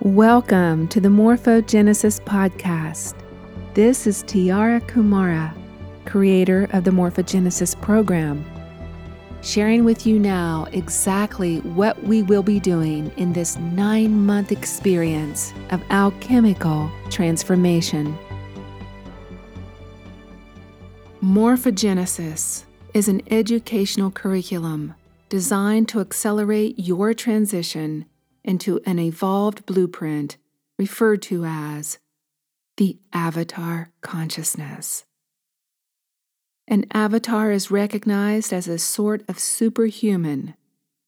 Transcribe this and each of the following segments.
Welcome to the Morphogenesis Podcast. This is Tiara Kumara, creator of the Morphogenesis program, sharing with you now exactly what we will be doing in this nine month experience of alchemical transformation. Morphogenesis is an educational curriculum designed to accelerate your transition into an evolved blueprint referred to as the avatar consciousness. An avatar is recognized as a sort of superhuman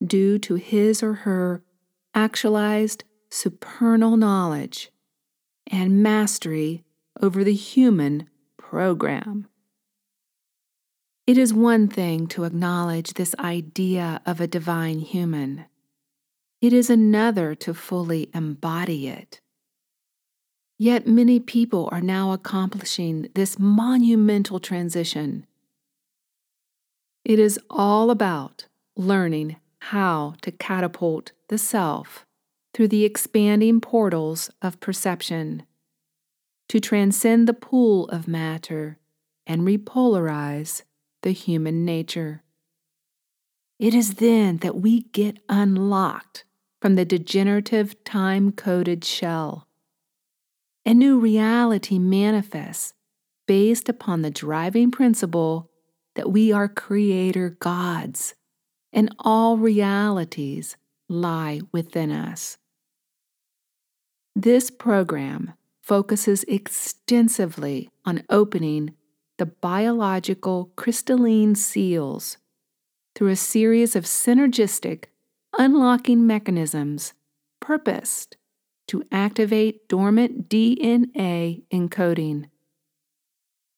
due to his or her actualized supernal knowledge and mastery over the human program. It is one thing to acknowledge this idea of a divine human. It is another to fully embody it. Yet many people are now accomplishing this monumental transition. It is all about learning how to catapult the self through the expanding portals of perception, to transcend the pool of matter and repolarize the human nature. It is then that we get unlocked from the degenerative time coded shell. A new reality manifests based upon the driving principle that we are creator gods and all realities lie within us. This program focuses extensively on opening the biological crystalline seals through a series of synergistic unlocking mechanisms purposed to activate dormant DNA encoding.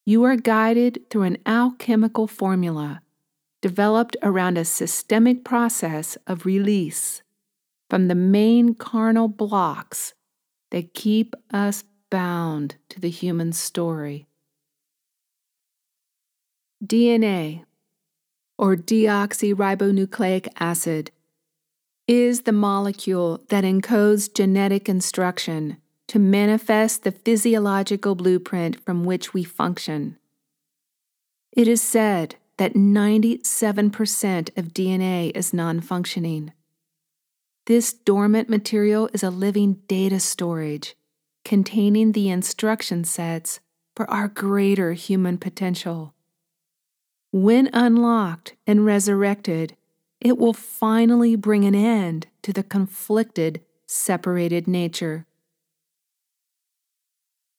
You are guided through an alchemical formula developed around a systemic process of release from the main carnal blocks that keep us bound to the human story. DNA, or deoxyribonucleic acid, is the molecule that encodes genetic instruction to manifest the physiological blueprint from which we function. It is said that 97% of DNA is non functioning. This dormant material is a living data storage containing the instruction sets for our greater human potential. When unlocked and resurrected, it will finally bring an end to the conflicted, separated nature.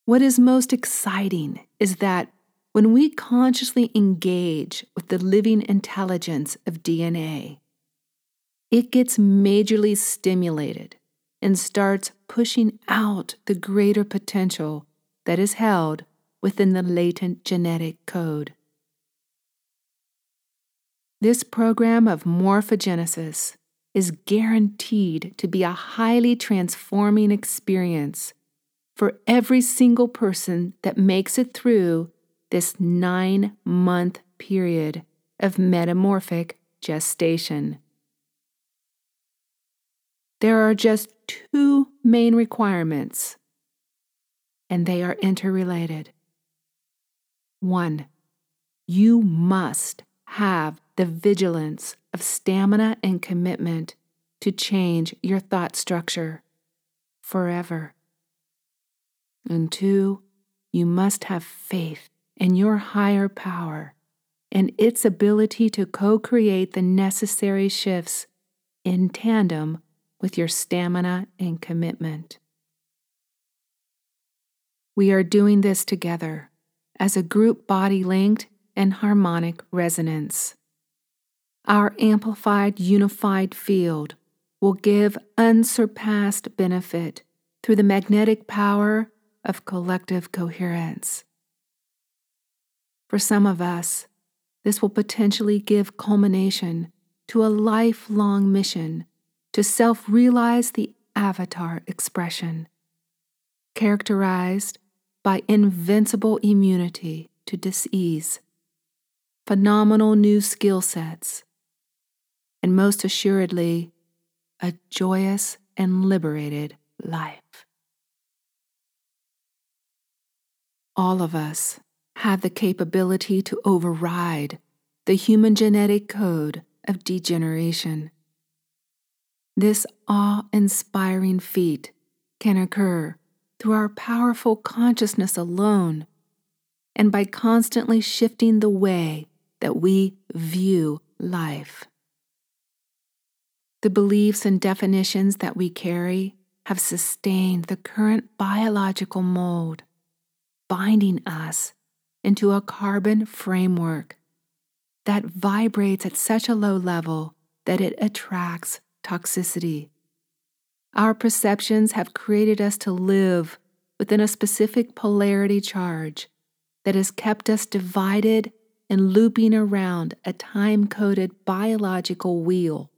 What is most exciting is that when we consciously engage with the living intelligence of DNA, it gets majorly stimulated and starts pushing out the greater potential that is held within the latent genetic code. This program of morphogenesis is guaranteed to be a highly transforming experience for every single person that makes it through this nine month period of metamorphic gestation. There are just two main requirements, and they are interrelated. One, you must have the vigilance of stamina and commitment to change your thought structure forever. And two, you must have faith in your higher power and its ability to co create the necessary shifts in tandem with your stamina and commitment. We are doing this together as a group body linked and harmonic resonance. Our amplified, unified field will give unsurpassed benefit through the magnetic power of collective coherence. For some of us, this will potentially give culmination to a lifelong mission to self realize the avatar expression, characterized by invincible immunity to disease phenomenal new skill sets, and most assuredly, a joyous and liberated life. All of us have the capability to override the human genetic code of degeneration. This awe inspiring feat can occur through our powerful consciousness alone and by constantly shifting the way that we view life. The beliefs and definitions that we carry have sustained the current biological mold, binding us into a carbon framework that vibrates at such a low level that it attracts toxicity. Our perceptions have created us to live within a specific polarity charge that has kept us divided and looping around a time coded biological wheel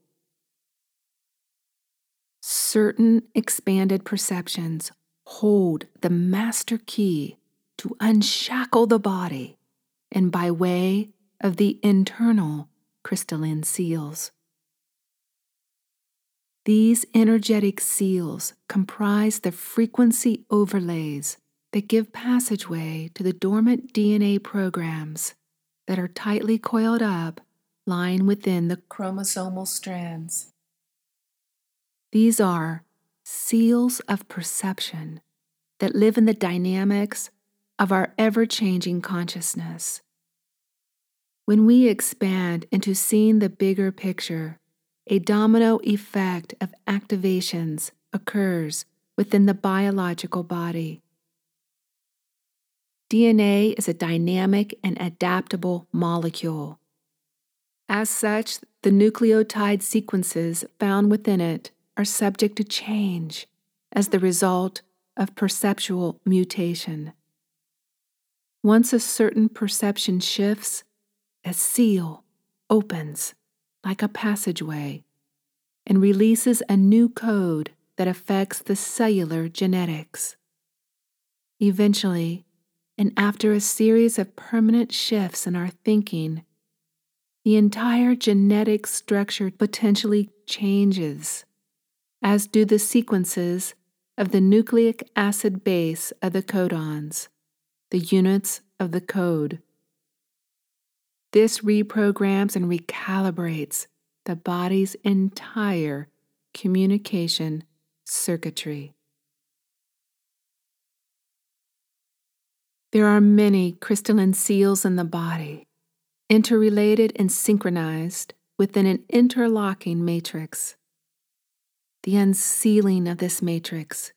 certain expanded perceptions hold the master key to unshackle the body and by way of the internal crystalline seals. These energetic seals comprise the frequency overlays that give passageway to the dormant DNA programs that are tightly coiled up, lying within the chromosomal strands. These are seals of perception that live in the dynamics of our ever changing consciousness. When we expand into seeing the bigger picture, a domino effect of activations occurs within the biological body. DNA is a dynamic and adaptable molecule. As such, the nucleotide sequences found within it are subject to change as the result of perceptual mutation. Once a certain perception shifts, a seal opens like a passageway and releases a new code that affects the cellular genetics. Eventually, and after a series of permanent shifts in our thinking, the entire genetic structure potentially changes as do the sequences of the nucleic acid base of the codons, the units of the code. This reprograms and recalibrates the body's entire communication circuitry. There are many crystalline seals in the body, interrelated and synchronized within an interlocking matrix. The unsealing of this matrix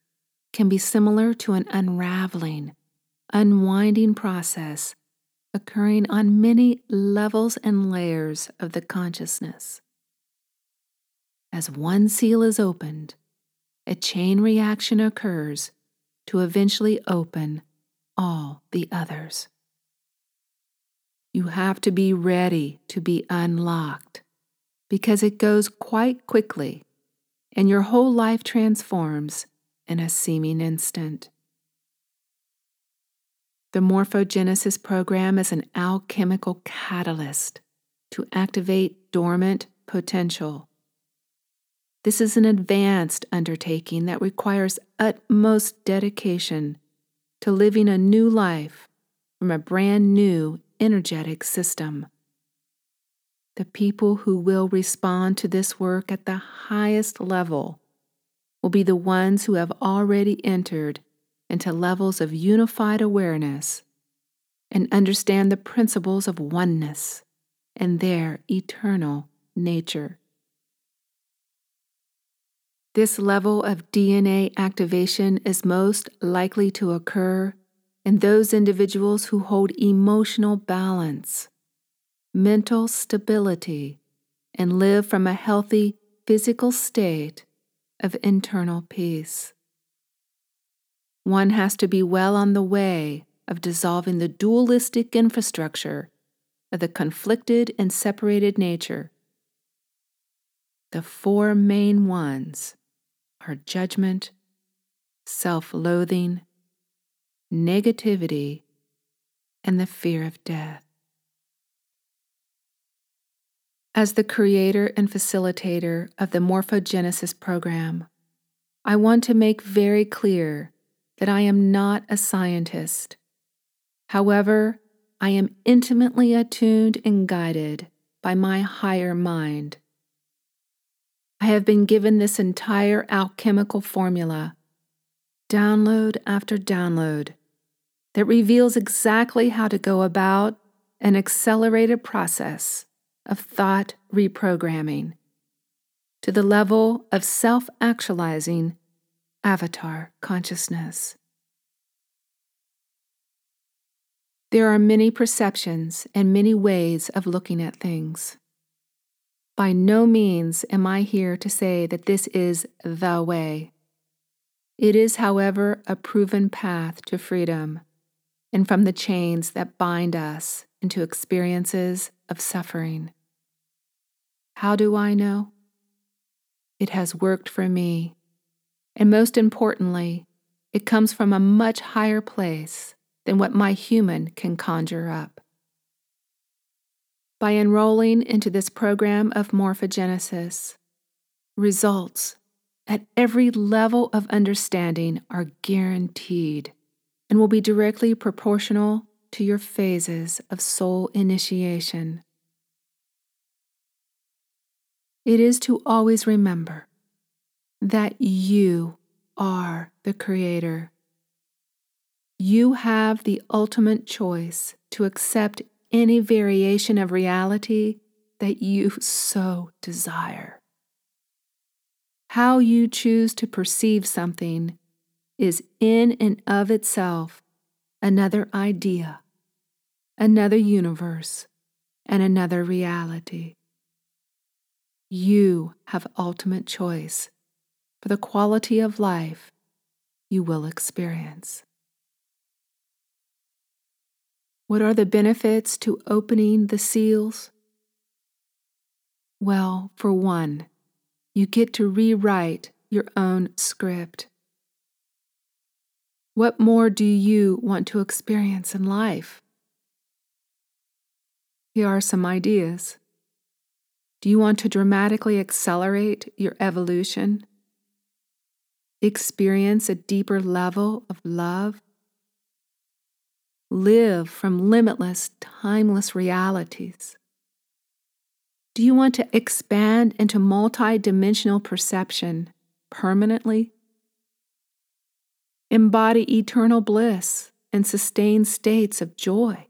can be similar to an unraveling, unwinding process occurring on many levels and layers of the consciousness. As one seal is opened, a chain reaction occurs to eventually open all the others. You have to be ready to be unlocked because it goes quite quickly and your whole life transforms in a seeming instant. The morphogenesis program is an alchemical catalyst to activate dormant potential. This is an advanced undertaking that requires utmost dedication to living a new life from a brand new energetic system. The people who will respond to this work at the highest level will be the ones who have already entered into levels of unified awareness and understand the principles of oneness and their eternal nature. This level of DNA activation is most likely to occur in those individuals who hold emotional balance mental stability, and live from a healthy physical state of internal peace. One has to be well on the way of dissolving the dualistic infrastructure of the conflicted and separated nature. The four main ones are judgment, self loathing, negativity, and the fear of death. As the creator and facilitator of the Morphogenesis program, I want to make very clear that I am not a scientist. However, I am intimately attuned and guided by my higher mind. I have been given this entire alchemical formula, download after download, that reveals exactly how to go about an accelerated process of thought reprogramming to the level of self actualizing avatar consciousness. There are many perceptions and many ways of looking at things. By no means am I here to say that this is the way. It is, however, a proven path to freedom and from the chains that bind us into experiences of suffering. How do I know? It has worked for me. And most importantly, it comes from a much higher place than what my human can conjure up. By enrolling into this program of morphogenesis, results at every level of understanding are guaranteed and will be directly proportional to your phases of soul initiation. It is to always remember that you are the Creator. You have the ultimate choice to accept any variation of reality that you so desire. How you choose to perceive something is in and of itself another idea, another universe, and another reality. You have ultimate choice for the quality of life you will experience. What are the benefits to opening the seals? Well, for one, you get to rewrite your own script. What more do you want to experience in life? Here are some ideas. Do you want to dramatically accelerate your evolution? Experience a deeper level of love? Live from limitless, timeless realities? Do you want to expand into multi-dimensional perception permanently? embody eternal bliss, and sustain states of joy?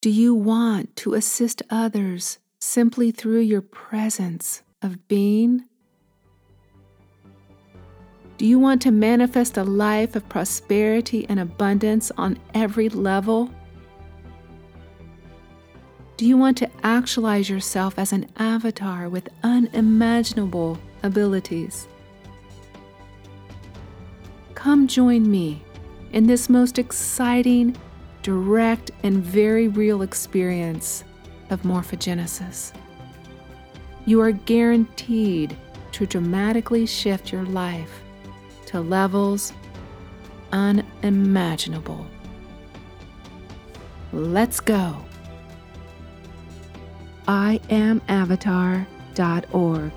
Do you want to assist others simply through your presence of being? Do you want to manifest a life of prosperity and abundance on every level? Do you want to actualize yourself as an avatar with unimaginable abilities? Come join me in this most exciting, direct, and very real experience of morphogenesis. You are guaranteed to dramatically shift your life to levels unimaginable. Let's go. I am avatar.org